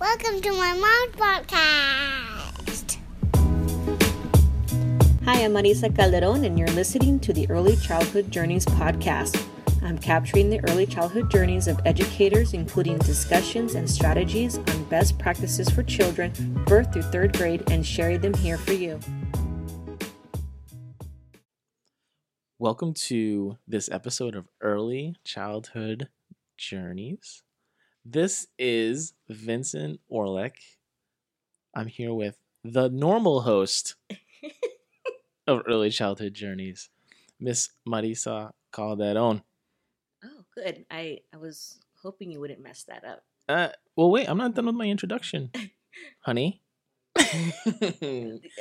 Welcome to my mom's podcast. Hi, I'm Marisa Calderon, and you're listening to the Early Childhood Journeys podcast. I'm capturing the early childhood journeys of educators, including discussions and strategies on best practices for children birth through third grade, and sharing them here for you. Welcome to this episode of Early Childhood Journeys. This is Vincent Orlick. I'm here with the normal host of Early Childhood Journeys, Miss Marisa Calderon. Oh, good. I, I was hoping you wouldn't mess that up. Uh, well, wait, I'm not done with my introduction, honey.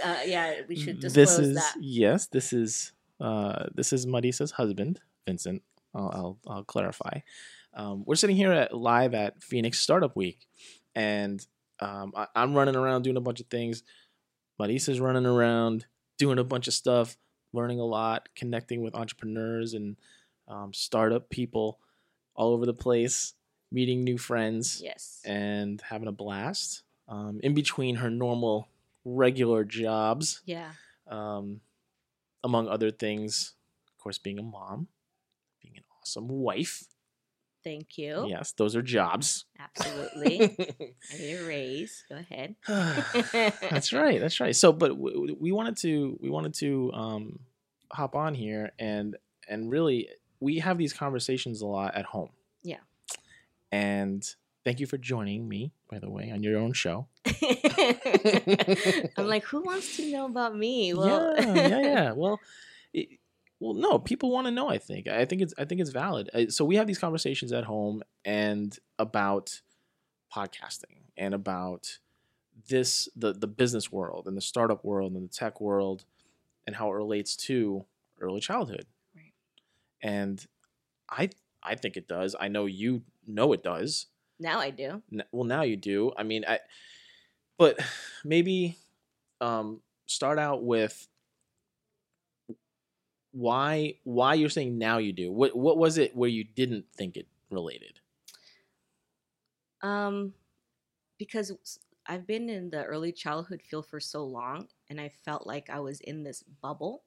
Uh, yeah, we should disclose this is that. yes, this is uh, this is Marisa's husband, Vincent. I'll I'll, I'll clarify. Um, we're sitting here at live at Phoenix Startup Week, and um, I, I'm running around doing a bunch of things. Marisa's running around doing a bunch of stuff, learning a lot, connecting with entrepreneurs and um, startup people all over the place, meeting new friends Yes. and having a blast. Um, in between her normal, regular jobs, Yeah. um, among other things, of course, being a mom, being an awesome wife. Thank you. Yes, those are jobs. Absolutely. I need a raise. Go ahead. that's right. That's right. So, but we wanted to we wanted to um, hop on here and and really we have these conversations a lot at home. Yeah. And thank you for joining me, by the way, on your own show. I'm like, who wants to know about me? Well, yeah, yeah, yeah. Well, it, well, no, people want to know. I think. I think it's. I think it's valid. Uh, So we have these conversations at home and about podcasting and about this the the business world and the startup world and the tech world and how it relates to early childhood. Right. And I I think it does. I know you know it does. now I do. Well now you do i mean i but maybe um start out with why why you're saying now you do what what was it where you didn't think it related Um, because i've been in the early childhood field for so long, and I felt like I was in this bubble.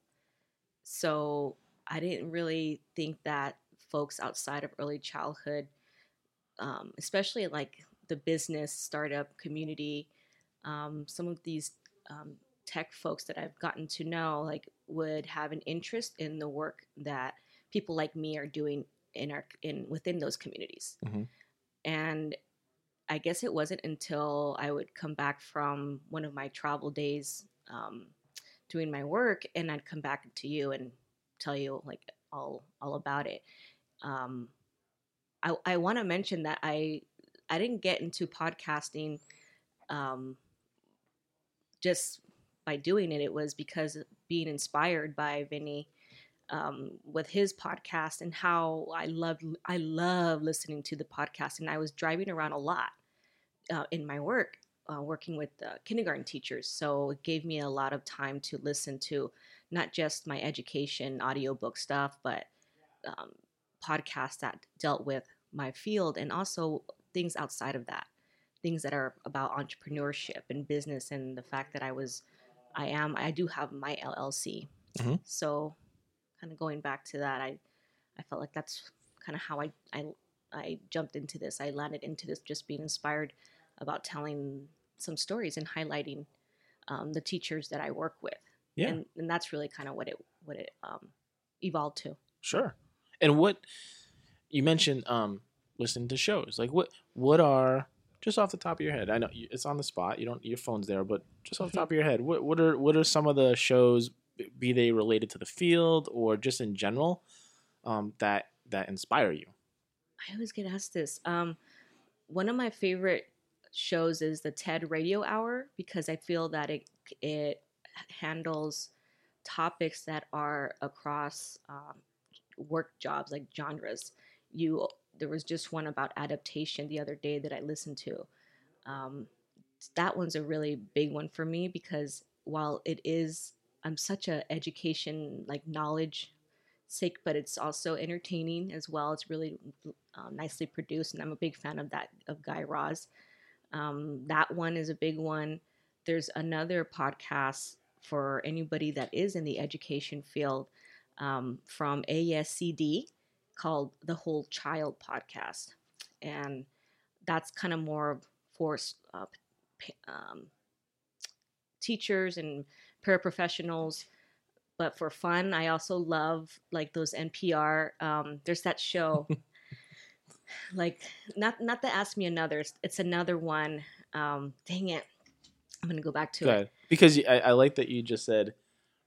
So I didn't really think that folks outside of early childhood, um, especially like the business startup community, um, some of these um, tech folks that I've gotten to know, like would have an interest in the work that people like me are doing in our in within those communities. Mhm. And I guess it wasn't until I would come back from one of my travel days um, doing my work, and I'd come back to you and tell you like all all about it. Um, I I want to mention that I I didn't get into podcasting um, just by doing it. It was because being inspired by Vinny um, with his podcast and how I love I love listening to the podcast. And I was driving around a lot uh, in my work, uh, working with uh, kindergarten teachers. So it gave me a lot of time to listen to not just my education audiobook stuff, but um, podcasts that dealt with my field and also things outside of that, things that are about entrepreneurship and business and the fact that I was, I am, I do have my LLC. Mhm. So kind of going back to that, I, I felt like that's kind of how I, I, I jumped into this. I landed into this just being inspired about telling some stories and highlighting um, the teachers that I work with. Yeah. And, and that's really kind of what it, what it um, evolved to. sure and what you mentioned um listening to shows like what what are just off the top of your head i know it's on the spot you don't your phone's there but just off the top of your head what, what are what are some of the shows be they related to the field or just in general um that that inspire you I always get asked this. Um, one of my favorite shows is the TED Radio Hour because I feel that it it handles topics that are across um, work jobs like genres. You there was just one about adaptation the other day that I listened to. Um, that one's a really big one for me because while it is I'm such a education like knowledge sake, but it's also entertaining as well. It's really um, nicely produced, and I'm a big fan of that of Guy Raz. Um, that one is a big one. There's another podcast for anybody that is in the education field um, from ASCD called the Whole Child Podcast, and that's kind of more for uh, um, teachers and paraprofessionals. But for fun, I also love like those NPR. Um, there's that show, like not not to ask me another. It's, it's another one. Um, dang it, I'm gonna go back to Go it. Because I, I like that you just said,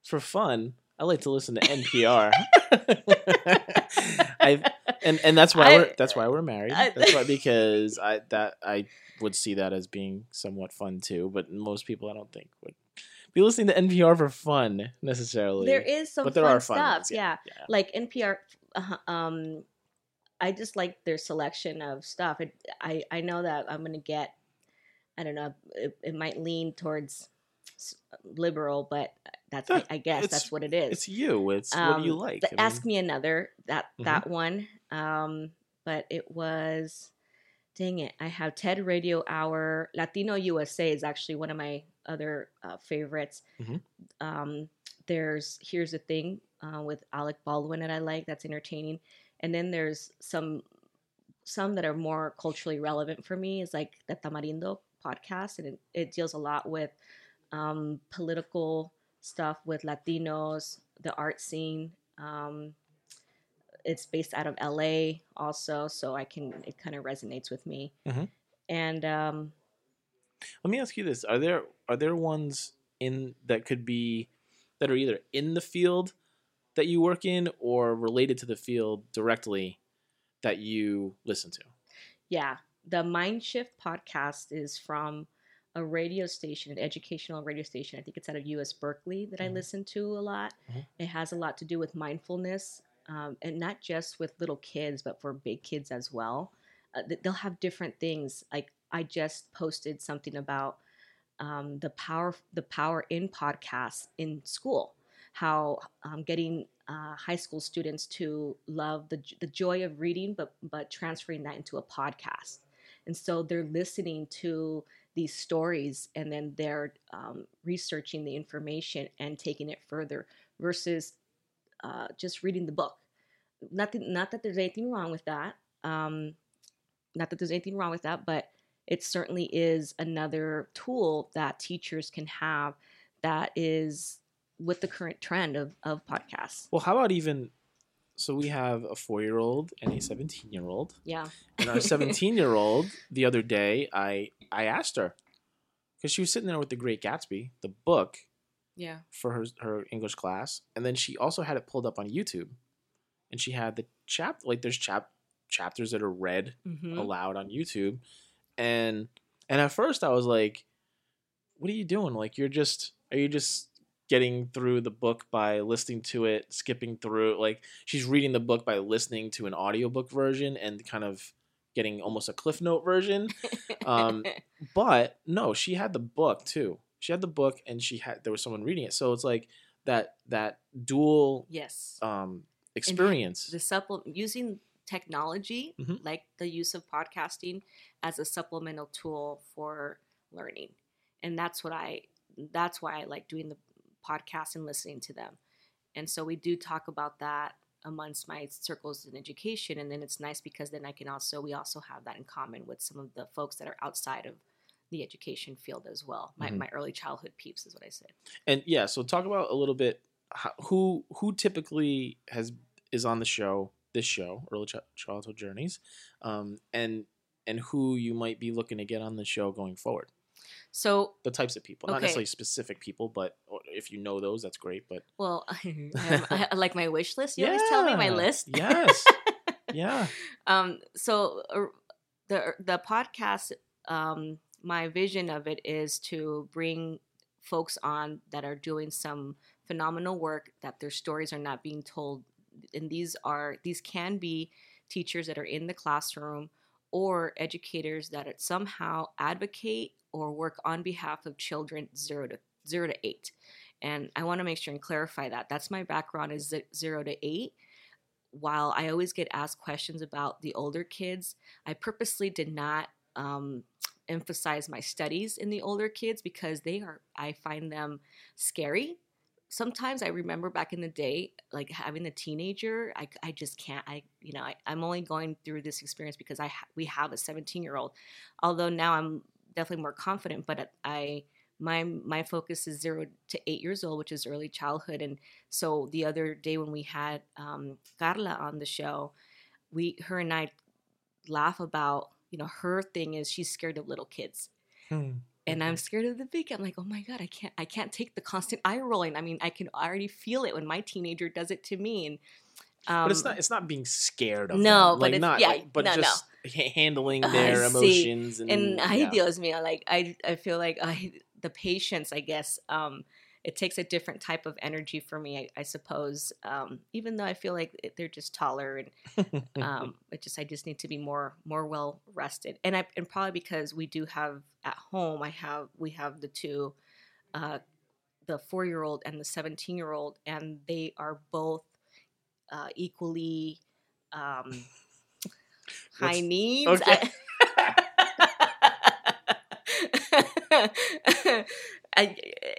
for fun, I like to listen to NPR. I and and that's why I- we're that's why we're married. I- that's why because I that I would see that as being somewhat fun too. But most people, I don't think would be listening to NPR for fun necessarily. There is some but there fun are fun stuff. ones, yeah. yeah. like NPR. Uh, um, I just like their selection of stuff. It, I I know that I'm gonna get. I don't know. It, it might lean towards liberal, but that's I, That- I guess that's what it is. It's you. It's what do you Um, like. the I Ask mean, Me Another. That Mhm. that one. Um, but it was. Dang it! I have TED Radio Hour. Latino USA is actually one of my other uh, favorites. Mhm. Um, there's here's the thing uh, with Alec Baldwin that I like. That's entertaining. And then there's some some that are more culturally relevant for me. Is like the Tamarindo podcast, and it, it deals a lot with um, political stuff with Latinos, the art scene. Um, it's based out of LA also, so I can it kind of resonates with me. Mhm. And um, Let me ask you this: Are there are there ones in that could be that are either in the field that you work in or related to the field directly that you listen to? yeah, the Mind Shift podcast is from a radio station, an educational radio station. I think it's out of UC Berkeley that I Mhm. listen to a lot. Mhm. It has a lot to do with mindfulness, um, and not just with little kids, but for big kids as well. Uh, they'll have different things. Like I just posted something about um, the power the power in podcasts in school. How um, getting uh, high school students to love the the joy of reading, but but transferring that into a podcast, and so they're listening to these stories and then they're um, researching the information and taking it further versus uh, just reading the book. Nothing, not that there's anything wrong with that. Um, not that there's anything wrong with that, but it certainly is another tool that teachers can have that is with the current trend of, of podcasts. Well, how about even so we have a 4-year-old and a 17-year-old. Yeah. And our 17-year-old the other day I I asked her cuz she was sitting there with The Great Gatsby, the book Yeah. for her her English class, and then she also had it pulled up on YouTube. And she had the chap like there's chap chapters that are read hmm allowed on YouTube. And and at first I was like, what are you doing? Like you're just are you just getting through the book by listening to it, skipping through like she's reading the book by listening to an audiobook version and kind of getting almost a cliff note version. Um, But no, she had the book too. She had the book and she had there was someone reading it. So it's like that that dual yes. um experience. the supple using technology Mhm. like the use of podcasting as a supplemental tool for learning and that's what i that's why i like doing the podcast and listening to them and so we do talk about that amongst my circles in education and then it's nice because then i can also we also have that in common with some of the folks that are outside of the education field as well my, Mhm. my early childhood peeps is what i said And yeah, so talk about a little bit how, who who typically has is on the show, this show, Early Ch- Childhood Journeys, um, and and who you might be looking to get on the show going forward. So The types of people, not necessarily specific people, but if you know those, that's great. But well I, I like my wish list you always tell me my list Yes, yeah. um so uh, the the podcast um my vision of it is to bring folks on that are doing some phenomenal work that their stories are not being told and these are these can be teachers that are in the classroom or educators that somehow advocate or work on behalf of children 0 to 0 to 8 and i want to make sure and clarify that. That's my background is 0 to 8 while I always get asked questions about the older kids, I purposely did not um, emphasize my studies in the older kids because they are I find them scary. Sometimes I remember back in the day, like having a teenager, I, I just can't. I you know I, I'm only going through this experience because I ha- we have a 17 year old. Although now I'm definitely more confident, but I my my focus is zero to eight years old, which is early childhood. And so the other day when we had um, Carla on the show, we her and I laugh about you know her thing is she's scared of little kids Hmm. And i'm scared of the big i'm like oh my god i can't i can't take the constant eye rolling i mean i can already feel it when my teenager does it to me and um, but it's not. It's not being scared of. no, them. but like not. yeah, like, but no, no. just ha- handling I their see. emotions and. and I yeah. Dios mío, like I I feel like I the patience, I guess, um, it takes a different type of energy for me, I, I suppose. Um, even though I feel like they're just taller and um, it just I just need to be more more well rested, and I and probably because we do have at home, I have we have the two, uh, the four year old and the seventeen year old, and they are both uh, equally um, high needs. okay. I,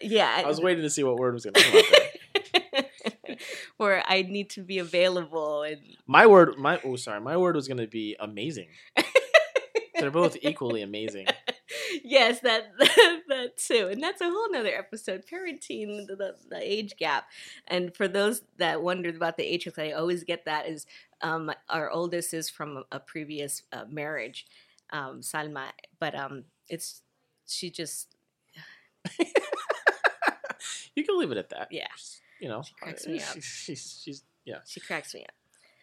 yeah, I was waiting to see what word was going to come out there. where I need to be available and My word, my oh sorry, my word was going to be amazing. They're both equally amazing. yes, that that too, and that's a whole nother episode. Parenting, the, the, the age gap, and for those that wondered about the age I always get that is um, our oldest is from a, a previous uh, marriage, um, Salma, but um, it's she just you can leave it at that. yeah You know, She cracks me up. she's, she's, she's yeah. she cracks me up.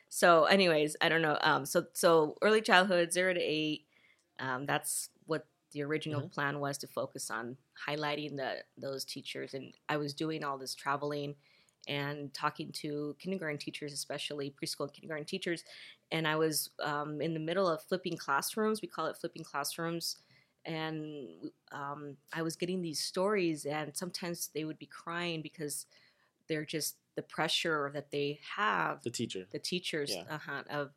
So, anyways, I don't know. Um, so so early childhood, zero to eight. Um, that's what the original Mhm. plan was to focus on highlighting the those teachers. And I was doing all this traveling and talking to kindergarten teachers, especially preschool and kindergarten teachers. And I was um, in the middle of flipping classrooms. We call it flipping classrooms. And um, I was getting these stories, and sometimes they would be crying because they're just the pressure that they have The teacher. the teachers Yeah. uh-huh, of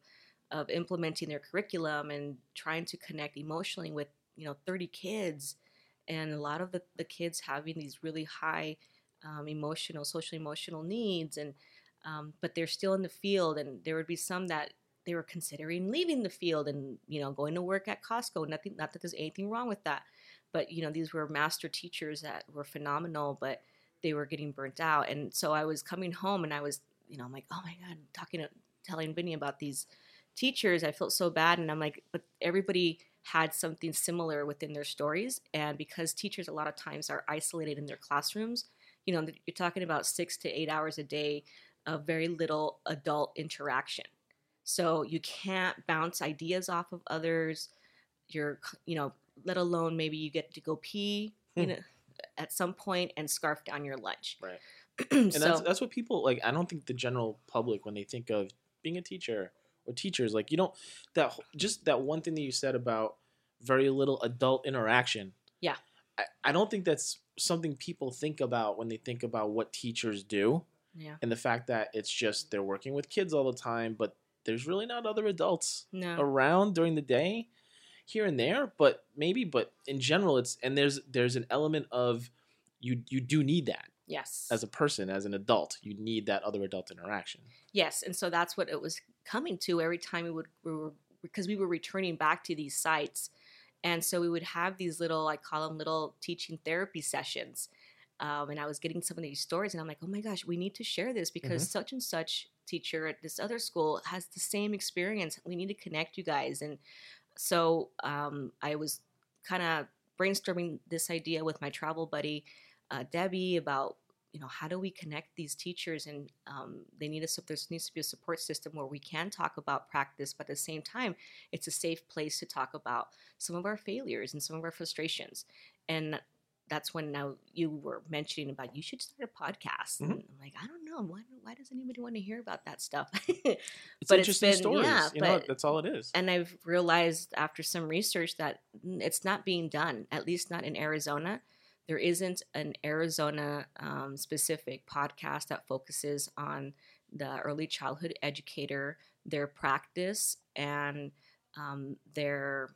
of implementing their curriculum and trying to connect emotionally with you know 30 kids and a lot of the, the kids having these really high um, emotional social emotional needs and um, but they're still in the field and there would be some that they were considering leaving the field and you know going to work at costco nothing not that there's anything wrong with that. But you know these were master teachers that were phenomenal but they were getting burnt out. And so i was coming home and i was you know i'm like oh my god talking to telling vinny about these teachers i felt so bad. And i'm like but everybody had something similar within their stories. And because teachers a lot of times are isolated in their classrooms you know you're talking about six to eight hours a day of very little adult interaction so you can't bounce ideas off of others you're you know let alone maybe you get to go pee you Hmm. know at some point and scarf down your lunch Right. so and that's that's what people like. I don't think the general public when they think of being a teacher or teachers like you don't that just that one thing that you said about very little adult interaction. Yeah. I, I don't think that's something people think about when they think about what teachers do yeah and the fact that it's just they're working with kids all the time, but there's really not other adults no. around during the day here and there but maybe but in general it's and there's there's an element of you you do need that. Yes. As a person as an adult you need that other adult interaction. Yes, and so that's what it was coming to every time we would we were because we were returning back to these sites, and so we would have these little I call them little teaching therapy sessions, um, and I was getting some of these stories, and I'm like, oh my gosh, we need to share this because such and such teacher at this other school has the same experience. We need to connect you guys, and so um, I was kind of brainstorming this idea with my travel buddy uh, Debbie about you know how do we connect these teachers and um, they need a there needs to be a support system where we can talk about practice but at the same time it's a safe place to talk about some of our failures and some of our frustrations and that's when now you were mentioning about you should start a podcast Mhm. and i'm like i don't know why, why does anybody want to hear about that stuff it's But it's interesting been- stories yeah, you know that's all it is and I've realized after some research that it's not being done, at least not in Arizona. There isn't an Arizona um, specific podcast that focuses on the early childhood educator, their practice, and um, their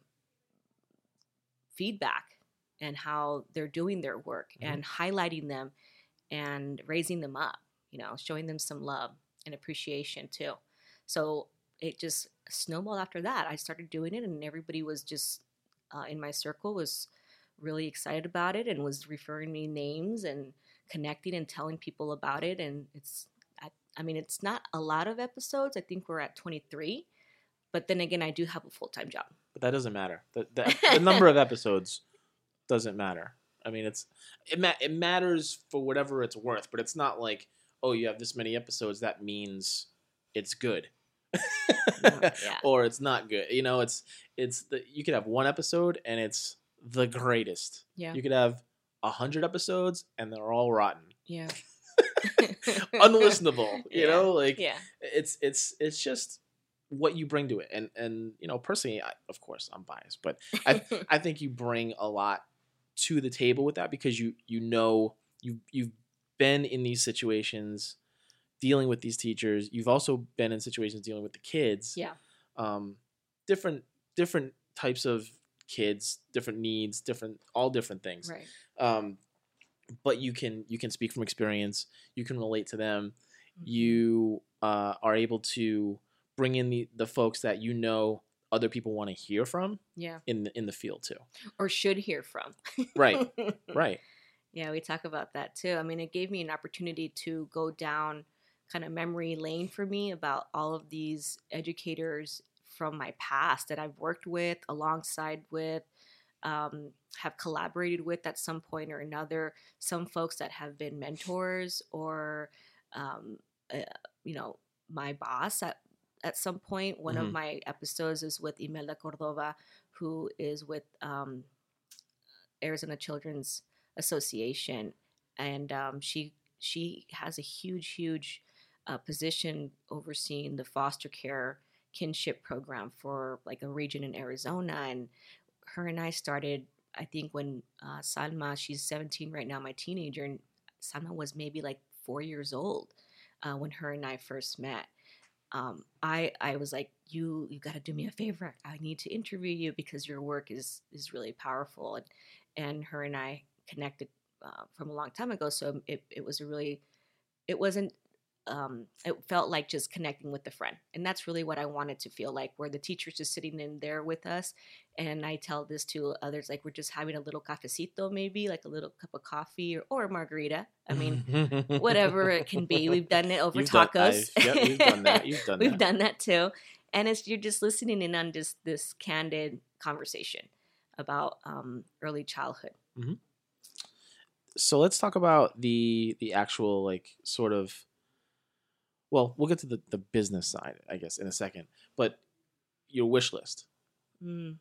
feedback and how they're doing their work Mhm. and highlighting them and raising them up, you know, showing them some love and appreciation too. So it just snowballed after that. I started doing it, and everybody was just uh, in my circle was really excited about it and was referring me names and connecting and telling people about it. And it's, I, I mean, it's not a lot of episodes. I think we're at 23. But then again, I do have a full time job. But that doesn't matter. The, the, the number of episodes doesn't matter. I mean, it's it ma- it matters for whatever it's worth, but it's not like oh, you have this many episodes that means it's good. yeah. or it's not good. You know, it's it's the you could have one episode and it's the greatest. Yeah. You could have a hundred episodes and they're all rotten, Yeah. unlistenable. You Yeah. know, like Yeah. it's it's it's just what you bring to it. And and you know, personally, I, of course, I'm biased, but I I think you bring a lot to the table with that because you you know you you've been in these situations dealing with these teachers. You've also been in situations dealing with the kids. yeah. Um, different different types of kids, different needs, different all different things. Right. Um, but you can you can speak from experience. You can relate to them. Mhm. You uh, are able to bring in the the folks that you know other people want to hear from Yeah. in the in the field too. Or should hear from. Right. Right. Yeah, we talk about that too. I mean, it gave me an opportunity to go down kind of memory lane for me about all of these educators from my past that I've worked with, alongside with, um, have collaborated with at some point or another. Some folks that have been mentors or, um, uh, you know, my boss at at some point. One Mhm. of my episodes is with Imelda Cordova, who is with um, Arizona Children's Association, and um, she she has a huge, huge uh, position overseeing the foster care kinship program for like a region in Arizona. And her and I started, I think, when uh, Salma, she's 17 right now, my teenager, and Salma was maybe like four years old uh, when her and I first met. Um, I I was like, you you got to do me a favor. I need to interview you because your work is is really powerful. And and her and I connected uh, from a long time ago. So it, it was a really, it wasn't, um, it felt like just connecting with a friend. And that's really what I wanted to feel like, where the teacher's just sitting in there with us. And I tell this to others, like we're just having a little cafecito, maybe like a little cup of coffee or, or a margarita. I mean, whatever it can be. We've done it over You've tacos. I've- yep, you've done that. You've done We've that. done that too. And it's you're just listening in on just this candid conversation about um, early childhood. so let's talk about the the actual like sort of well we'll get to the, the business side i guess in a second but your wish list. Mm.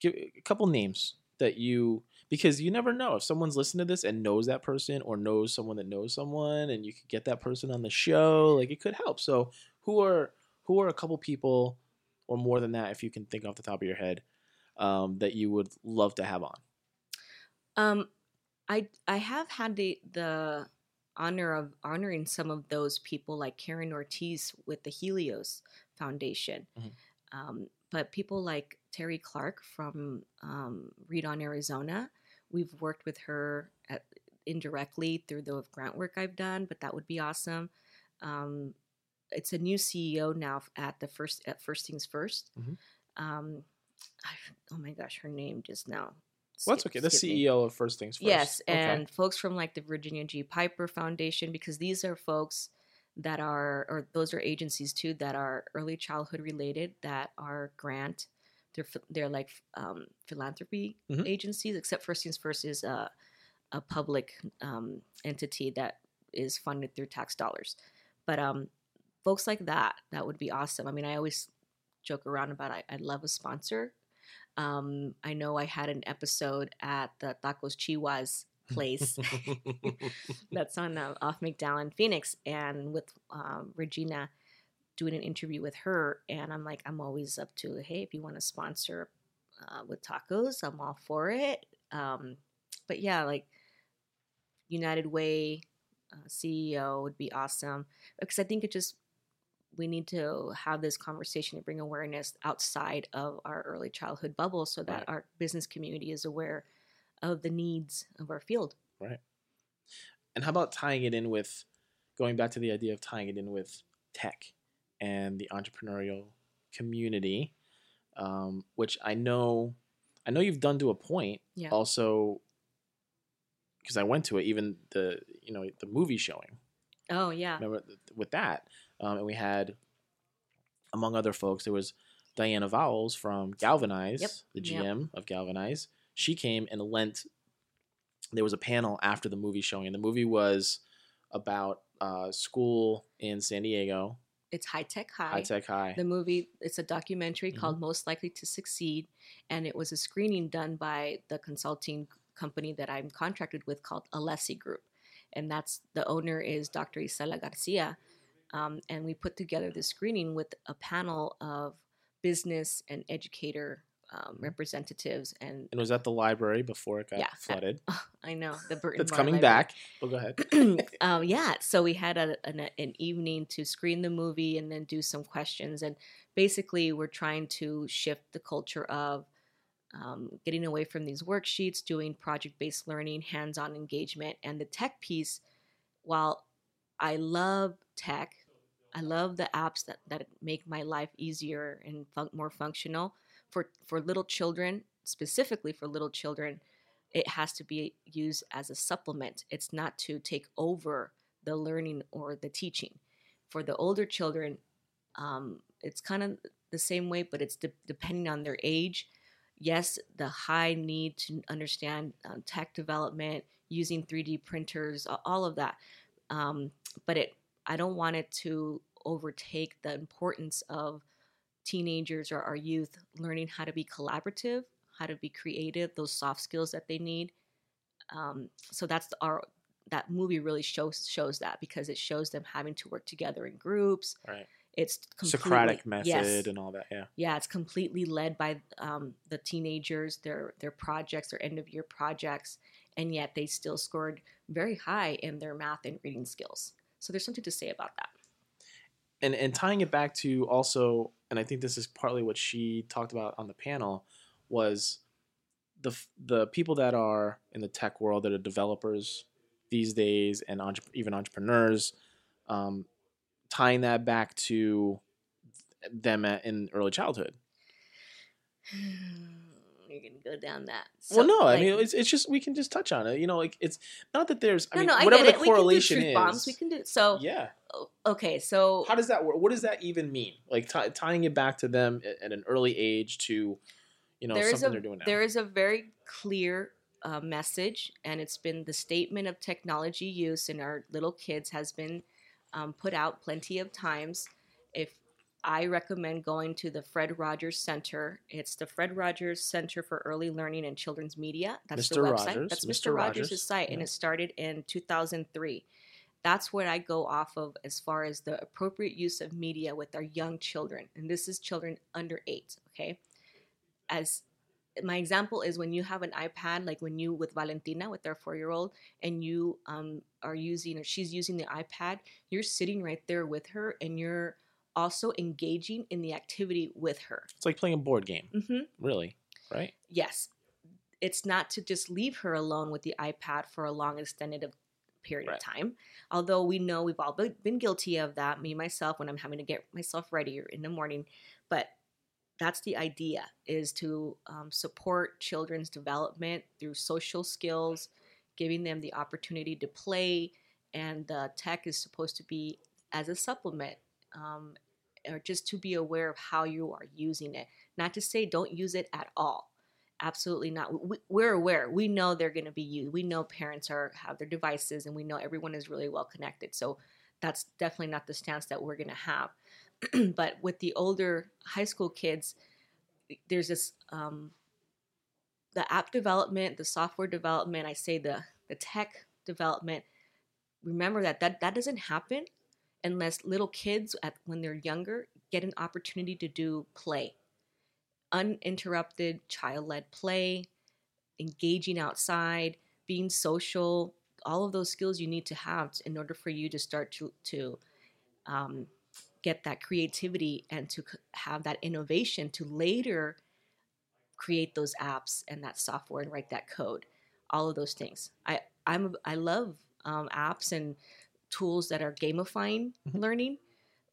give a couple names that you because you never know if someone's listening to this and knows that person or knows someone that knows someone and you could get that person on the show like it could help. So who are who are a couple people or more than that if you can think off the top of your head um, that you would love to have on? Um, I I have had the the honor of honoring some of those people, like Karen Ortiz with the Helios Foundation. Mhm. Um, but people like Terry Clark from um, Read on Arizona, we've worked with her at, indirectly through the grant work I've done. But that would be awesome. Um, it's a new CEO now at the first at First Things First Mhm. Um, I, oh my gosh, her name just now. Well that's okay the skipped me. ceo of first things first Yes, Okay. and folks from like the Virginia G. Piper Foundation, because these are folks that are, or those are agencies too that are early childhood related, that are grant. They're they're like um, philanthropy Mhm. agencies, except First Things First is a a public um, entity that is funded through tax dollars. But um, folks like that, that would be awesome. I mean, I always joke around about I, I'd love a sponsor. Um, I know I had an episode at the Tacos Chiwas place that's on uh, off McDowell Phoenix, and with um, Regina doing an interview with her, and I'm like, I'm always up to, hey, if you want to sponsor uh, with tacos, I'm all for it. Um, but yeah, like United Way uh, CEO would be awesome because I think it just we need to have this conversation to bring awareness outside of our early childhood bubble so that Right. our business community is aware of the needs of our field. Right. And how about tying it in with going back to the idea of tying it in with tech and the entrepreneurial community, um, which I know, I know you've done to a point. Yeah. Also, because I went to it, even the you know the movie showing. Oh yeah. Remember th- with that, um, and we had, among other folks, there was Diana Vowles from Galvanize, Yep. the Yep. GM of Galvanize. She came and lent. There was a panel after the movie showing, and the movie was about uh, school in San Diego, It's high tech high. High Tech High. The movie, it's a documentary Mhm. called Most Likely to Succeed, and it was a screening done by the consulting company that I'm contracted with called Alessi Group. And that's the owner is Dr. Isela Garcia. Um, and we put together this screening with a panel of business and educator um, representatives. And and it was at the library before it got Yeah, at- flooded. I know the Burton It's Barr coming Library. back. Well, go ahead. um, yeah, so we had a, an, an evening to screen the movie and then do some questions. And basically, we're trying to shift the culture of um, getting away from these worksheets, doing project based learning, hands on engagement. And the tech piece, while I love tech, I love the apps that, that make my life easier and fun- more functional. For, for little children, specifically for little children, it has to be used as a supplement. It's not to take over the learning or the teaching. For the older children, um, it's kind of the same way, but it's de- depending on their age. Yes, the high need to understand um, tech development, using 3D printers, all of that. Um, but it, I don't want it to overtake the importance of teenagers or our youth learning how to be collaborative, how to be creative, those soft skills that they need. Um, so that's our that movie really shows shows that because it shows them having to work together in groups. Right. It's completely, Socratic method yes. and all that. Yeah. Yeah, it's completely led by um, the teenagers, their their projects, their end of year projects, and yet they still scored very high in their math and reading skills. So there's something to say about that. and and tying it back to also and i think this is partly what she talked about on the panel was the the people that are in the tech world that are developers these days and entre- even entrepreneurs um, tying that back to them at, in early childhood You can go down that. well So, no i mean it's, it's just we can just touch on it you know like it's not that there's i no, mean no, I whatever get the it. We can do correlation truth is bombs. We can do so. yeah Okay, so how does that work what does that even mean like ti- tying it back to them at, at an early age to you know there something a they're doing now there is a very clear uh, message, and it's been the statement of technology use in our little kids has been um, put out plenty of times. If I recommend going to the Fred Rogers Center, it's the Fred Rogers Center for Early Learning and Children's Media. That's the website. Rogers, That's Mr. Mr. Rogers' Rogers, site, and it started in 2003 that's what I go off of as far as the appropriate use of media with our young children. And this is children under eight, okay? As my example is when you have an iPad, like when you with Valentina, with our four year old, and you um, are using or she's using the iPad, you're sitting right there with her and you're also engaging in the activity with her. it's like playing a board game Mm-hmm really right yes, it's not to just leave her alone with the iPad for a long extended of- period Right. of time. Although we know we've all been been guilty of that, me myself, when I'm having to get myself ready in the morning. But that's the idea: is to um, support children's development through social skills, giving them the opportunity to play, and the tech is supposed to be as a supplement. Um, or just to be aware of how you are using it. Not to say don't use it at all. Absolutely not. We, we're aware. We know they're going to be used. We know parents are have their devices, and we know everyone is really well connected. So that's definitely not the stance that we're going to have. but with the older high school kids, there's this um, the app development, the software development. I say the the tech development. Remember that that that doesn't happen unless little kids at when they're younger get an opportunity to do play. Uninterrupted child-led play engaging outside being social all of those skills you need to have in order for you to start to to um, get that creativity and to have that innovation to later create those apps and that software and write that code. All of those things. I i'm i love um, apps and tools that are gamifying Mhm. learning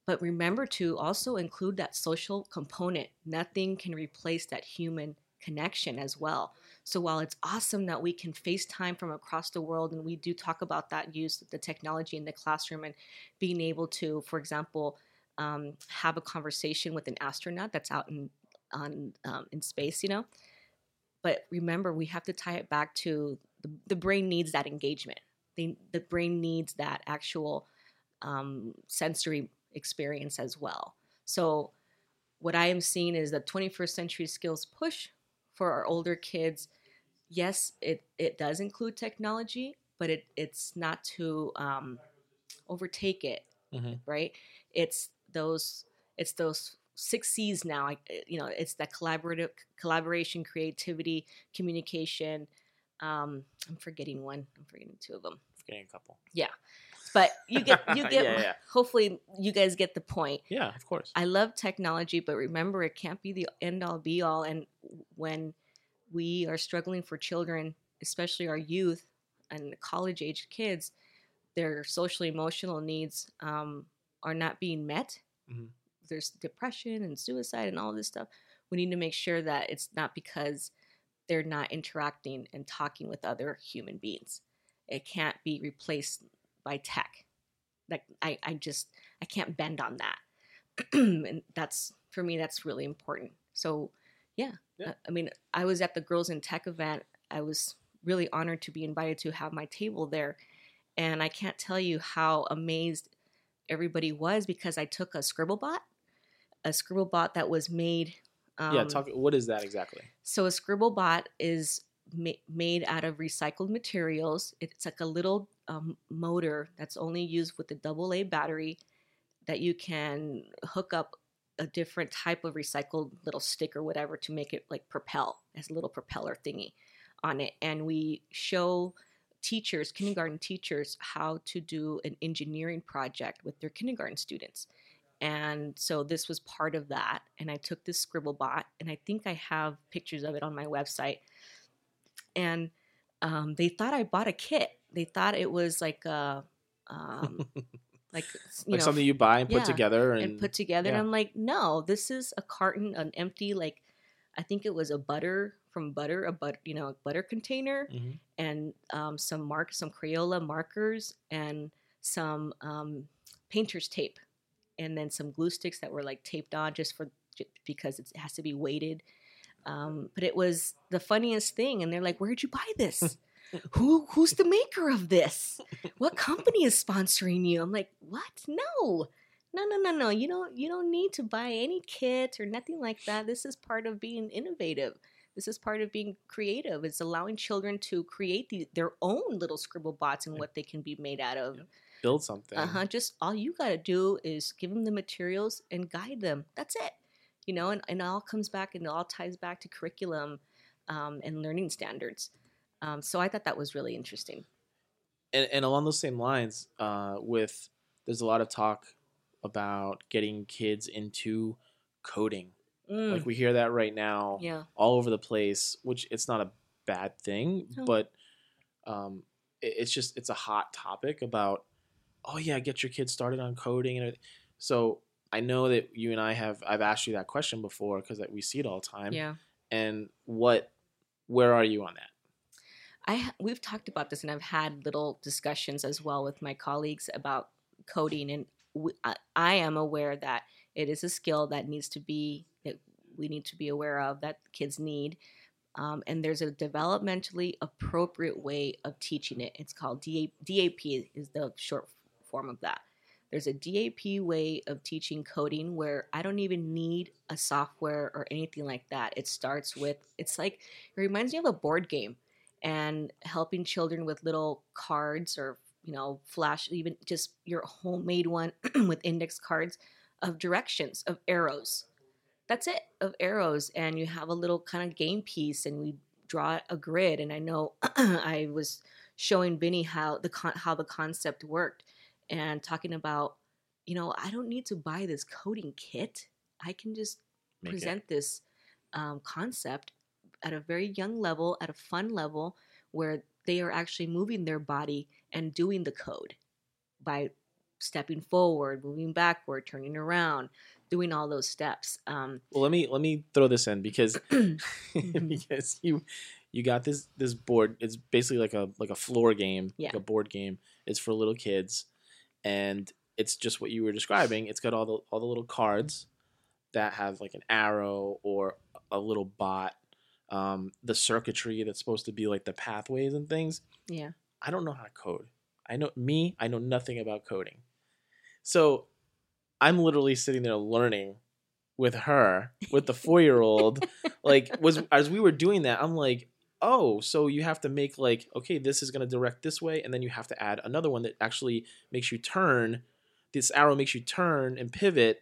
but remember to also include that social component nothing can replace that human connection as well so while it's awesome that we can FaceTime from across the world, and we do talk about that use of the technology in the classroom and being able to, for example, um, have a conversation with an astronaut that's out in on um, in space, you know. But remember, we have to tie it back to the, the brain needs that engagement. The, the brain needs that actual um, sensory experience as well. So, what I am seeing is the 21st century skills push for our older kids. Yes, it, it does include technology, but it, it's not to um, overtake it, Mhm. right? It's those it's those six C's now. I, you know, it's that collaborative collaboration, creativity, communication. Um, I'm forgetting one. I'm forgetting two of them. Forgetting a couple. Yeah, but you get you get. Yeah, yeah. Hopefully, you guys get the point. Yeah, of course. I love technology, but remember, it can't be the end all be all. And when we are struggling for children, especially our youth and college age kids, their social emotional needs um, are not being met. Mhm. There's depression and suicide and all this stuff. We need to make sure that it's not because they're not interacting and talking with other human beings. It can't be replaced by tech. Like I, I just I can't bend on that. and that's for me that's really important. So yeah, Yeah. I, I mean I was at the Girls in Tech event. I was really honored to be invited to have my table there, and I can't tell you how amazed everybody was because I took a scribble bot, a scribble bot that was made. Um, yeah, talk. What is that exactly? so a scribble bot is ma- made out of recycled materials. It's like a little um, motor that's only used with a double A battery that you can hook up a different type of recycled little stick or whatever to make it like propel as a little propeller thingy on it. And we show teachers, kindergarten teachers, how to do an engineering project with their kindergarten students. And so this was part of that. And I took this Scribblebot, and I think I have pictures of it on my website. And um, they thought I bought a kit. They thought it was like a, um, like you like know, something you buy and put together and, and put together. yeah. And I'm like, no, this is a carton, an empty like, I think it was a butter from butter, a but you know, a butter container, Mhm. and and um, some mark, some Crayola markers, and some um, painter's tape, and then some glue sticks that were like taped on just for because it has to be weighted. Um, but it was the funniest thing, and they're like, "Where'd you buy this? Who who's the maker of this? What company is sponsoring you?" I'm like, "What? No." No, no, no, no. You don't you don't need to buy any kit or nothing like that. This is part of being innovative. This is part of being creative. It's allowing children to create the, their own little scribble bots and what they can be made out of. Yep. Build something. Uh huh. Just all you got to do is give them the materials and guide them. That's it. You know, and, and it all comes back and it all ties back to curriculum um, and learning standards. Um, so I thought that was really interesting. and, and along those same lines, uh, with there's a lot of talk about getting kids into coding. Mm, Like we hear that right now yeah. all over the place, which it's not a bad thing, No. but um, it, it's just it's a hot topic about oh yeah, get your kids started on coding and everything. so I know that you and I have I've asked you that question before because we see it all the time. Yeah. And what where are you on that? I we've talked about this, and I've had little discussions as well with my colleagues about coding, and w- I, I am aware that it is a skill that needs to be that we need to be aware of that kids need, um, and there's a developmentally appropriate way of teaching it. It's called DA- DAP is the short form of that. There's a DAP way of teaching coding where I don't even need a software or anything like that. It starts with it's like it reminds me of a board game and helping children with little cards or you know flash even just your homemade one with index cards of directions of arrows that's it of arrows and you have a little kind of game piece and we draw a grid and i know i was showing Vinny how the con- how the concept worked and talking about you know, I don't need to buy this coding kit. I can just Make it- present this um, concept at a very young level, at a fun level, where they are actually moving their body and doing the code by stepping forward, moving backward, turning around, doing all those steps. Um, Well, let me let me throw this in because Mm-hmm. because you you got this this board. It's basically like a like a floor game, like a board game. It's for little kids, and it's just what you were describing. It's got all the all the little cards that have like an arrow or a little bot. Um, the circuitry that's supposed to be like the pathways and things. yeah. I don't know how to code. I know me, I know nothing about coding. So I'm literally sitting there learning with her, with the four year old. like was as we were doing that, I'm like, oh, so you have to make like, okay, this is gonna direct this way, and then you have to add another one that actually makes you turn. This arrow makes you turn and pivot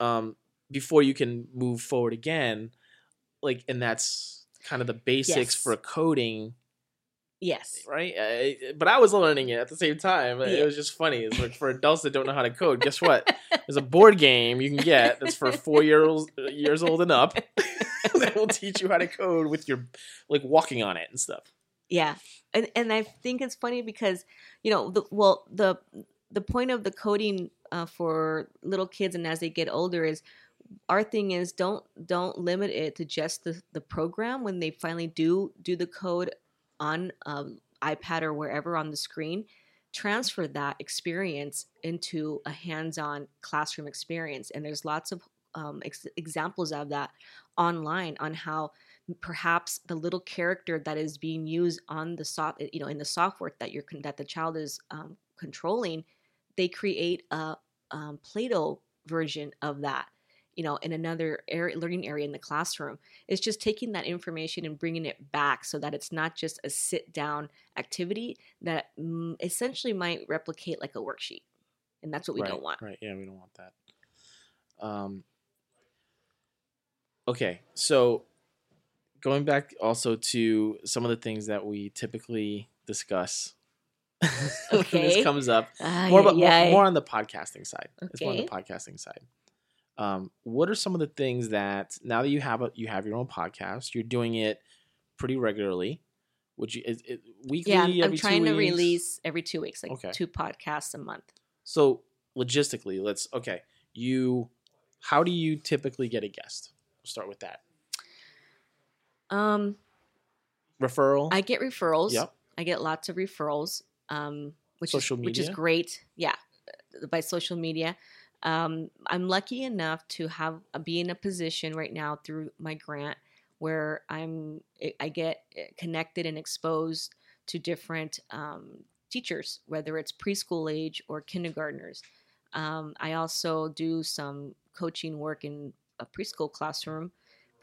um, before you can move forward again. Like, and that's kind of the basics Yes. for coding Yes. right? Uh, but I was learning it at the same time. It was just funny. It's like for adults that don't know how to code. Guess what? There's a board game you can get that's for four years years old and up that will teach you how to code with your like walking on it and stuff. Yeah, and and I think it's funny because you know the well the the point of the coding uh, for little kids and as they get older is our thing is don't don't limit it to just the the program when they finally do do the code on um, iPad or wherever on the screen. Transfer that experience into a hands-on classroom experience. And there's lots of um, ex- examples of that online on how perhaps the little character that is being used on the soft you know in the software that you're con- that the child is um, controlling they create a um, play-doh version of that you know in another area, learning area in the classroom it's just taking that information and bringing it back so that it's not just a sit down activity that mm, essentially might replicate like a worksheet and that's what we right, don't want Right. Yeah, we don't want that. Um. Okay, so going back also to some of the things that we typically discuss. when this comes up. Ay, more, about, ay, more, more on the podcasting side. It's more on the podcasting side. Um, what are some of the things that now that you have a you have your own podcast, you're doing it pretty regularly? Would you is it weekly? yeah I'm, every I'm two trying to weeks? release every two weeks like Okay. two podcasts a month So logistically, let's okay. You, how do you typically get a guest? We'll start with that. um Referral. I get referrals. Yep. I get lots of referrals, um, which Social is which is great. Yeah, uh, by social media. Um, I'm lucky enough to have uh, be in a position right now through my grant where I'm I- I get uh, connected and exposed to different um, teachers, whether it's preschool age or kindergartners. Um, I also do some coaching work in a preschool classroom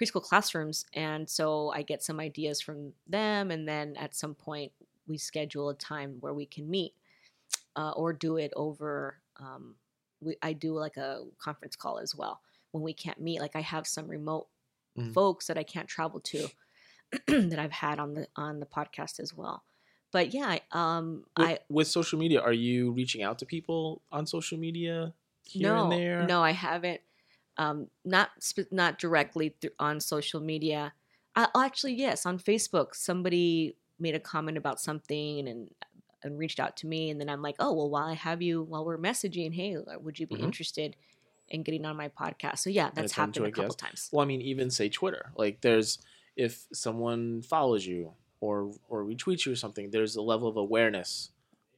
preschool classrooms and so i get some ideas from them and then at some point we schedule a time where we can meet uh, or do it over um, we, i do like a conference call as well when we can't meet like i have some remote Mhm. folks that i can't travel to that i've had on the on the podcast as well but yeah I- um with, i with social media, are you reaching out to people on social media here no, and there? No, I haven't. Um, not sp- not directly th- on social media. I, actually, yes, on Facebook. Somebody made a comment about something and and reached out to me, and then I'm like, oh well, while I have you, while we're messaging, hey, uh, would you be Mhm. interested in getting on my podcast? So yeah, that's happened a a couple times. Well, I mean, even say Twitter. Like, there's if someone follows you or or retweets you or something, there's a level of awareness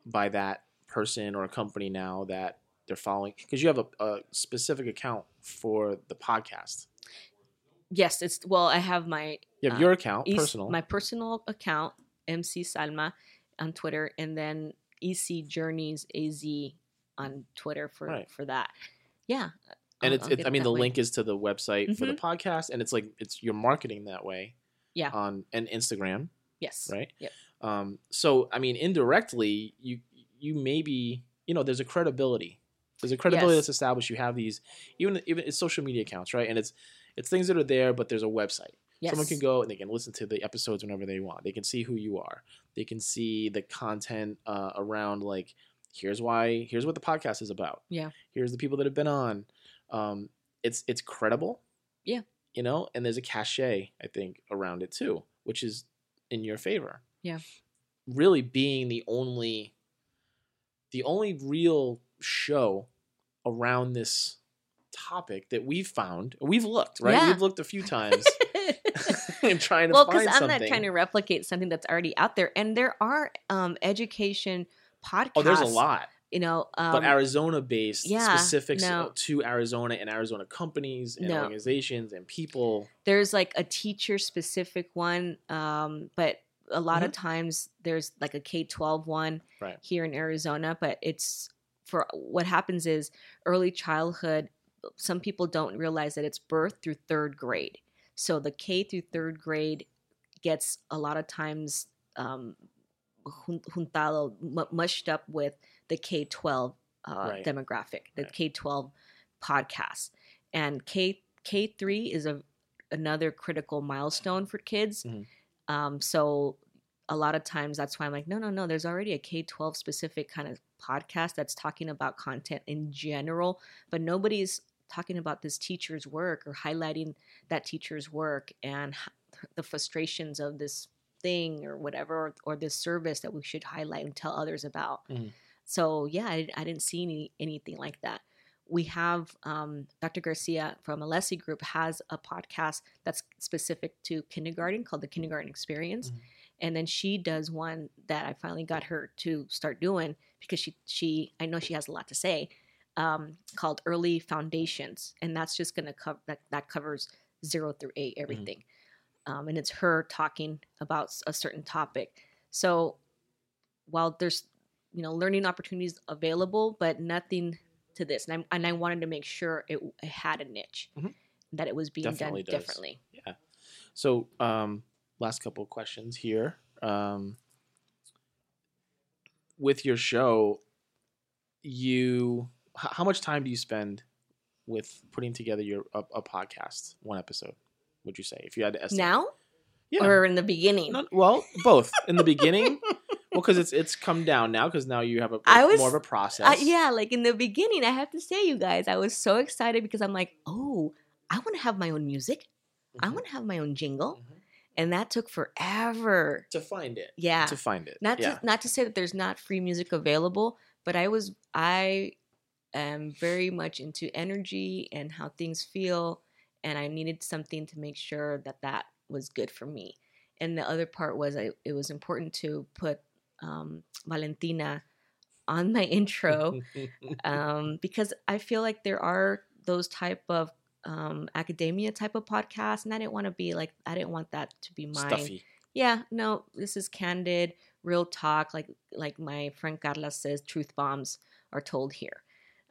by that person or a company now that they're following because you have a, a specific account for the podcast. Yes, it's well, I have my You have Uh, your account, East- personal. my personal account, MC Salma, on Twitter, and then EC Journeys AZ on Twitter for Right. for that. Yeah, and I'll- it's, I'll it's I mean the way. link is to the website for the Mhm. podcast, and it's like it's you're marketing that way. Yeah. On and Instagram, Yes. right? Yep. Um, so I mean, indirectly, you you maybe you know there's a credibility. There's a credibility Yes. that's established. You have these even even it's social media accounts, right? And it's it's things that are there, but there's a website. Yes. Someone can go and they can listen to the episodes whenever they want. They can see who you are. They can see the content uh, around like here's why here's what the podcast is about Yeah. here's the people that have been on um it's it's credible Yeah. you know and there's a cachet i think around it too which is in your favor Yeah. really being the only the only real show around this topic that we've found we've looked right Yeah. we've looked a few times and trying to well, because I'm something not trying to replicate something that's already out there, and there are um, education podcasts. oh there's a lot You know, um, but Arizona based yeah, specifics no. to Arizona and Arizona companies and No. organizations and people. there's like a teacher specific one, um, but a lot Mm-hmm. of times there's like a K 12 one Right. here in Arizona, but it's for what happens is early childhood. Some people don't realize that it's birth through third grade. So the K through third grade gets a lot of times um, jun- juntado, mu- mushed up with the K 12 uh, Right. demographic, the Right. K 12 podcast. And K K three is a another critical milestone for kids. Mhm. Um, so a lot of times that's why I'm like, no, no, no. There's already a K twelve specific kind of podcast that's talking about content in general, but nobody's talking about this teacher's work or highlighting that teacher's work and the frustrations of this thing or whatever or, or this service that we should highlight and tell others about. Mhm. So yeah, I, I didn't see any anything like that we have um, Dr. Garcia from Alessi Group has a podcast that's specific to kindergarten called the Kindergarten Experience, Mhm. and then she does one that I finally got her to start doing because she she I know she has a lot to say um, called Early Foundations, and that's just gonna cover that that covers zero through eight everything, um, and it's her talking about a certain topic. So while there's you know learning opportunities available, but nothing to this, and I and I wanted to make sure it, it had a niche, Mhm. that it was being Definitely done does. differently. Yeah. So, um, last couple of questions here. Um, with your show, you how much time do you spend with putting together your a, a podcast, one episode? Would you say if you had to estimate? Now yeah. or in the beginning? No, well, both in the beginning. well, because it's it's come down now because now you have a I was- more of a process. Uh, yeah, like in the beginning, I have to say, you guys, I was so excited because I'm like, oh, I want to have my own music. I Mhm. want to have my own jingle, Mhm. And that took forever. to find it. Yeah, To find it. not yeah. to not to say that there's not free music available, but I was I am very much into energy and how things feel, and I needed something to make sure that that was good for me. And the other part was I, it was important to put um, Valentina on my intro um, because I feel like there are those type of um, academia type of podcast, and I didn't want to be like I didn't want that to be my Stuffy. yeah no this is candid real talk like like my friend carla says truth bombs are told here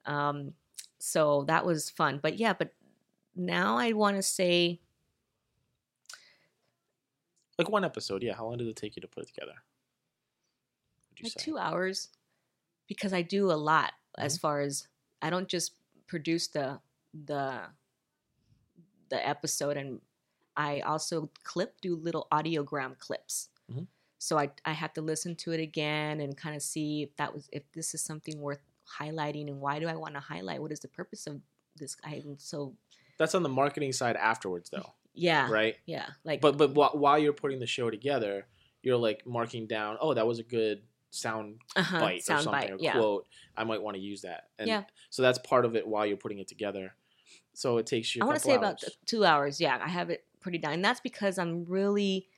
um so that was fun but yeah but now i want to say Like one episode, yeah. How long did it take you to put it together? You like say? two hours because i do a lot as Mhm. far as i don't just produce the the the episode and i also clip do little audiogram clips Mhm. so i i have to listen to it again and kind of see if that was if this is something worth highlighting and why do i want to highlight what is the purpose of this i'm so That's on the marketing side afterwards, though, yeah right? yeah like But but wh- while you're putting the show together, you're like marking down. Oh, that was a good sound uh-huh, bite or something bite or yeah quote. I might want to use that. And Yeah. So that's part of it while you're putting it together. So it takes you. I want to say about two hours. Yeah, I have it pretty down. And that's because I'm really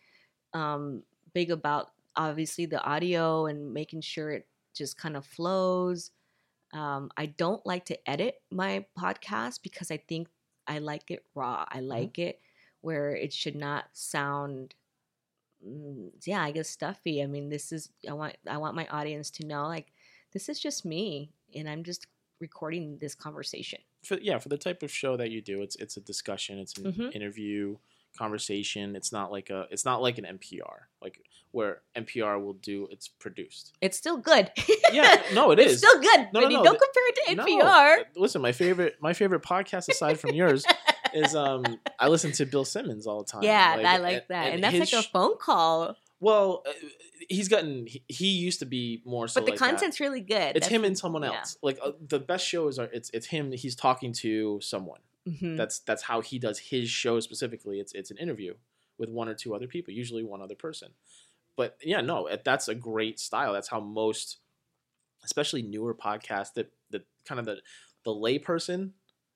um, big about obviously the audio and making sure it just kind of flows. Um, I don't like to edit my podcast because I think I like it raw. I like it where it should not sound. mm, Yeah, I guess stuffy. I mean, this is I want I want my audience to know like this is just me, and I'm just recording this conversation. For yeah for the type of show that you do it's it's a discussion it's an Mhm. interview conversation it's not like a it's not like an npr like where npr will do it's produced It's still good. yeah no it it's is still good, No, no, no, don't compare it to No, NPR. listen my favorite my favorite podcast aside from yours is um i listen to bill simmons all the time yeah, I like and- that, and, and that's like a phone call. Well, uh, he's gotten. He, he used to be more so. but the like that. content's really good. It's him and someone yeah. else. Like uh, the best shows are. It's it's him. He's talking to someone. Mhm. That's that's how he does his show specifically. It's it's an interview with one or two other people, usually one other person. But yeah, no, it- that's a great style. That's how most, especially newer podcasts that that kind of the the layperson,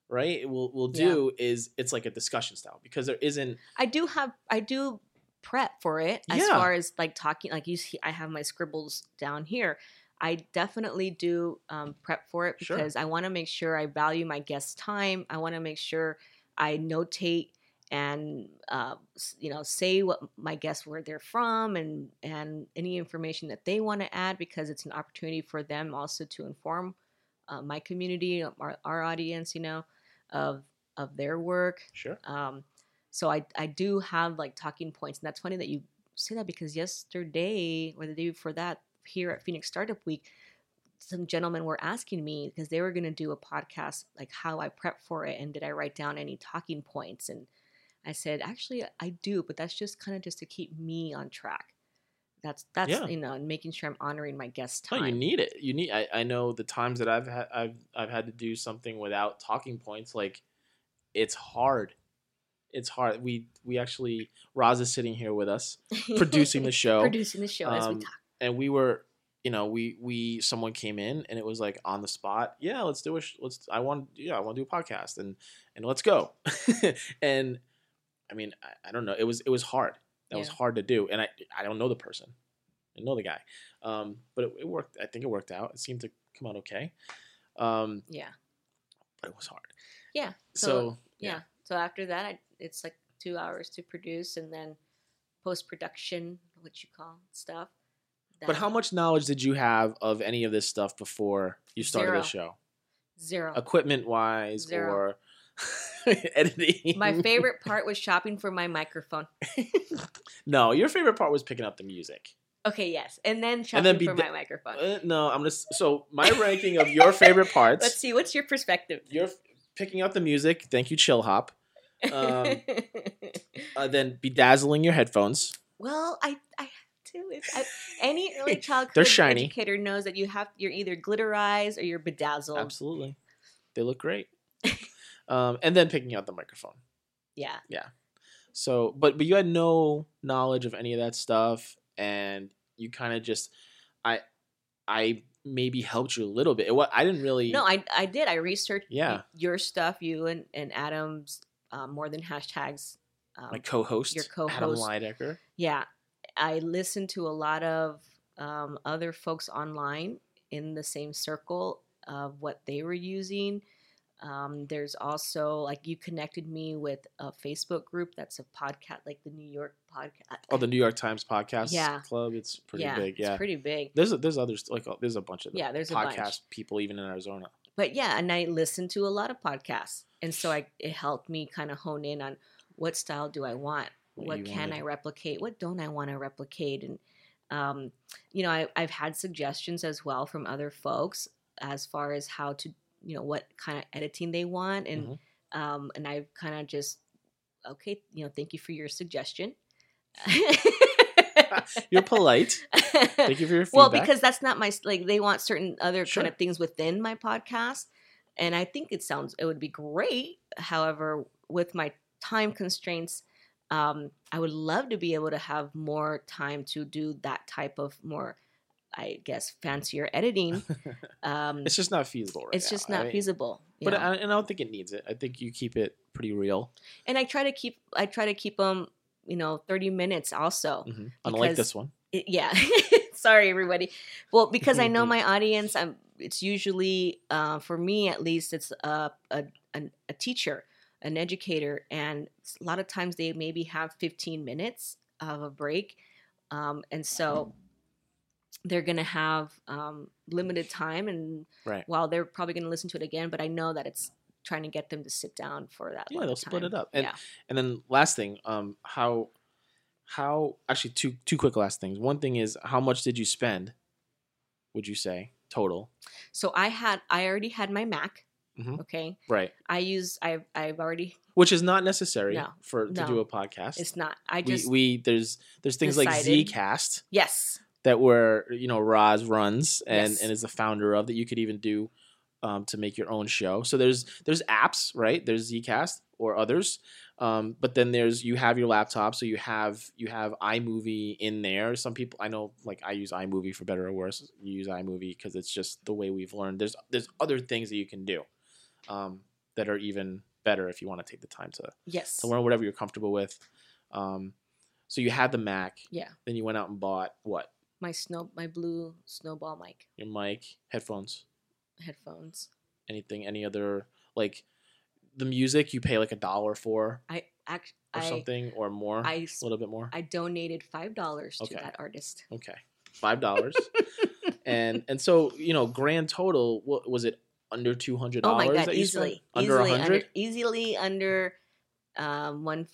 right, will will Yeah. do is it's like a discussion style because there isn't. I do have I do prep for it as Yeah. far as like talking like you see I have my scribbles down here. I definitely do um, prep for it Sure. because I want to make sure I value my guest's time. I want to make sure I notate and uh, you know say what my guests where they're from and and any information that they want to add because it's an opportunity for them also to inform uh, my community, our, our audience, you know, of of their work. Sure. Um, so I I do have like talking points, and that's funny that you say that because yesterday or the day before that here at Phoenix Startup Week, some gentlemen were asking me because they were going to do a podcast like how I prep for it and did I write down any talking points and I said actually I do, but that's just kind of just to keep me on track. That's that's Yeah. you know and making sure I'm honoring my guest No, time. you need it. You need. I, I know the times that I've had I've I've had to do something without talking points. Like, it's hard. It's hard. We we actually Roz is sitting here with us producing the show. producing the show as we Um, talk. and we were you know we we someone came in and it was like on the spot yeah let's do a sh- let's i want yeah i want to do a podcast and and let's go and i mean I, I don't know it was it was hard that was hard to do and i i don't know the person i know the guy um but it, it worked i think it worked out it seemed to come out okay um Yeah. but it was hard Yeah. so, So, yeah. So after that, I, it's like two hours to produce and then post production, what you call stuff. but how much knowledge did you have of any of this stuff before you started the show Zero. equipment wise Zero. or editing. My favorite part was shopping for my microphone. no, your favorite part was picking up the music. Okay, yes, and then shopping And then be for my microphone. Uh, no, I'm gonna. So my ranking of your favorite parts. Let's see. What's your perspective? You're picking up the music. Thank you, Chill Hop. Um, Uh, then bedazzling your headphones. well, I I have to. It's, I, any early childhood They're shiny. educator knows that you have you're either glitterized or you're bedazzled. Absolutely, they look great. um, and then picking out the microphone. Yeah. Yeah. So, but but you had no knowledge of any of that stuff, and you kind of just, I, I maybe helped you a little bit. It, wa- I didn't really. No, I I did. I researched Yeah. your stuff, you and and Adam's um, more than hashtags. Um, my co-host, your co-host. Adam Leidecker. yeah, I listened to a lot of um, other folks online in the same circle of what they were using. Um, there's also like you connected me with a Facebook group that's a podcast, like the New York podcast. Oh, the New York Times Podcast Yeah. Club. It's pretty yeah, big. Yeah, it's pretty big. there's a, there's others like there's a bunch of Yeah, there's a podcast people even in Arizona. But yeah, and I listened to a lot of podcasts, and so I it helped me kind of hone in on what style do I want, What what can I replicate, what don't I want to replicate, and um, you know I, I've had suggestions as well from other folks as far as how to you know what kind of editing they want, and Mhm. um, and I've kind of just okay, you know, thank you for your suggestion. You're polite. Thank you for your feedback. well because that's not my like they want certain other Sure. kind of things within my podcast and i think it sounds it would be great however with my time constraints um, i would love to be able to have more time to do that type of more i guess fancier editing um, it's just not feasible right it's now. just I not mean, feasible But? I, and I don't think it needs it. I think you keep it pretty real. and i try to keep i try to keep them you know 30 minutes also Mhm. Unlike this one. it- yeah sorry everybody well because i know my audience i'm it's usually uh, for me at least it's a, a, a teacher an educator and a lot of times they maybe have 15 minutes of a break um, and so they're going to have um, limited time and Right. while they're probably going to listen to it again but i know that it's trying to get them to sit down for that Yeah, they'll split it up. And yeah and then last thing, um, how how actually two two quick last things. One thing is how much did you spend? Would you say total? so i had i already had my mac Mhm. Okay, Right. I use I've I've already. Which is not necessary No. for to No. do a podcast. It's not. I just we there's there's things like Zcast yes. that where you know Roz runs and Yes. and is the founder of that you could even do um, to make your own show. So there's there's apps, right? There's Zcast or others. Um, but then there's you have your laptop, so you have you have iMovie in there. Some people I know like I use iMovie for better or worse. You use iMovie because it's just the way we've learned. There's there's other things that you can do um, that are even better if you want to take the time to Yes. to learn whatever you're comfortable with. Um, so you had the Mac, Yeah. then you went out and bought what? My snow my blue snowball mic Your mic, headphones, headphones. anything, any other like the music you pay like a dollar for I act or I something or more, I a little bit more. I donated five dollars Okay. to that artist. okay, five dollars, and and so you know grand total what was it under two hundred dollars? my god, easily, under easily under, hundred. easily under um one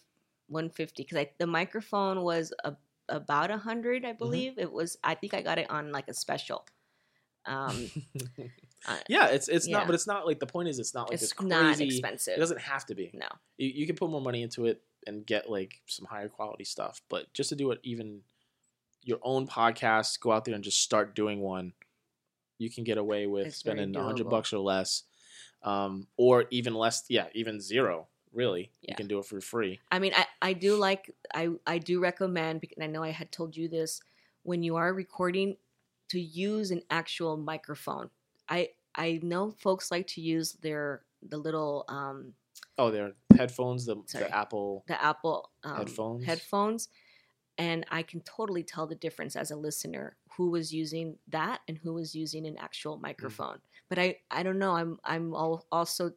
one fifty because the microphone was a, about a hundred, Mm-hmm. I believe it was. I think I got it on like a special. Um, yeah, it's it's yeah. not, but it's not like the point is it's not like it's this crazy. not expensive. It doesn't have to be. no, you, you can put more money into it and get like some higher quality stuff but just to do it even your own podcast go out there and just start doing one you can get away with It's spending a hundred bucks or less um, or even less yeah even zero really you can do it for free I mean, I, I do like I I do recommend because I know I had told you this when you are recording to use an actual microphone. I I know folks like to use their the little um oh they're headphones the, Sorry. the apple the Apple um, Headphones? headphones, and I can totally tell the difference as a listener who was using that and who was using an actual microphone. But I I don't know. I'm I'm al- also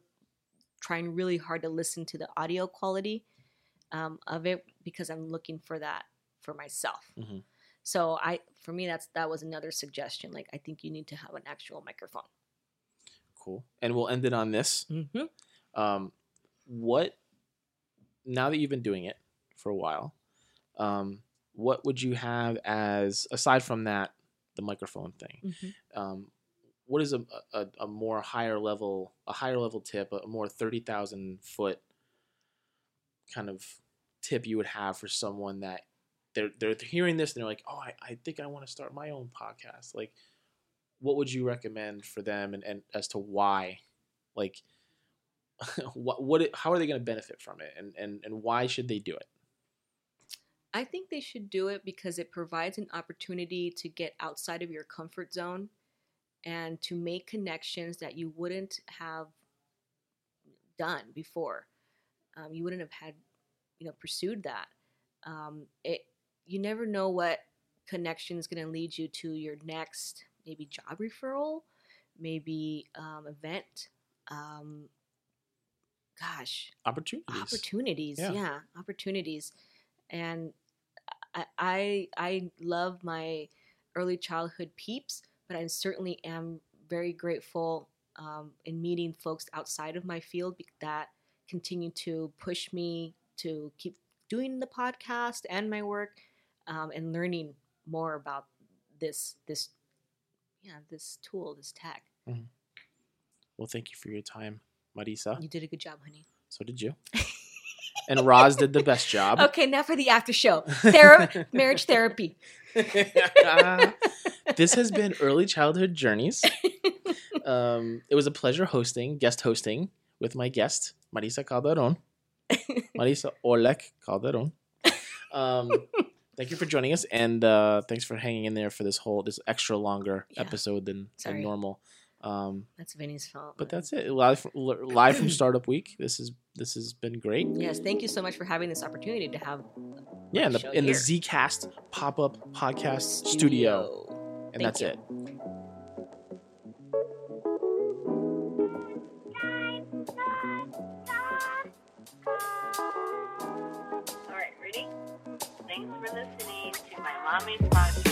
trying really hard to listen to the audio quality um, of it because I'm looking for that for myself. Mhm. So I for me that's that was another suggestion. Like I think you need to have an actual microphone. cool and we'll end it on this Mm-hmm. um, what now that you've been doing it for a while um, what would you have as aside from that the microphone thing Mm-hmm. um, what is a, a, a more higher level a higher level tip a more 30000 foot kind of tip you would have for someone that they're, they're hearing this and they're like oh i, I think i want to start my own podcast like what would you recommend for them and, and as to why like what what it, how are they going to benefit from it and, and and why should they do it I think they should do it because it provides an opportunity to get outside of your comfort zone and to make connections that you wouldn't have done before. Um, you wouldn't have had, you know, pursued that. Um, it you never know what connection is going to lead you to your next maybe job referral, maybe um, event. Um, gosh, opportunities opportunities Yeah. yeah. opportunities and I, I i love my early childhood peeps but i certainly am very grateful um, in meeting folks outside of my field that continue to push me to keep doing the podcast and my work um, and learning more about this this yeah this tool this tech. Well thank you for your time marisa. You did a good job honey. So did you. And Roz did the best job. okay now for the after show. Thera- marriage therapy. This has been early childhood journeys. Um, it was a pleasure hosting, guest hosting with my guest Marisa Calderon, Marisa Oleg Calderon. Um, thank you for joining us, and uh, thanks for hanging in there for this whole this extra longer Yeah. episode than, than normal. Um, That's Vinny's fault. but man. that's it. Live from, live from Startup Week. This is this has been great. Yes, thank you so much for having this opportunity to have Yeah, in the in the. Zcast pop up podcast studio, and Thank that's you. it. All right,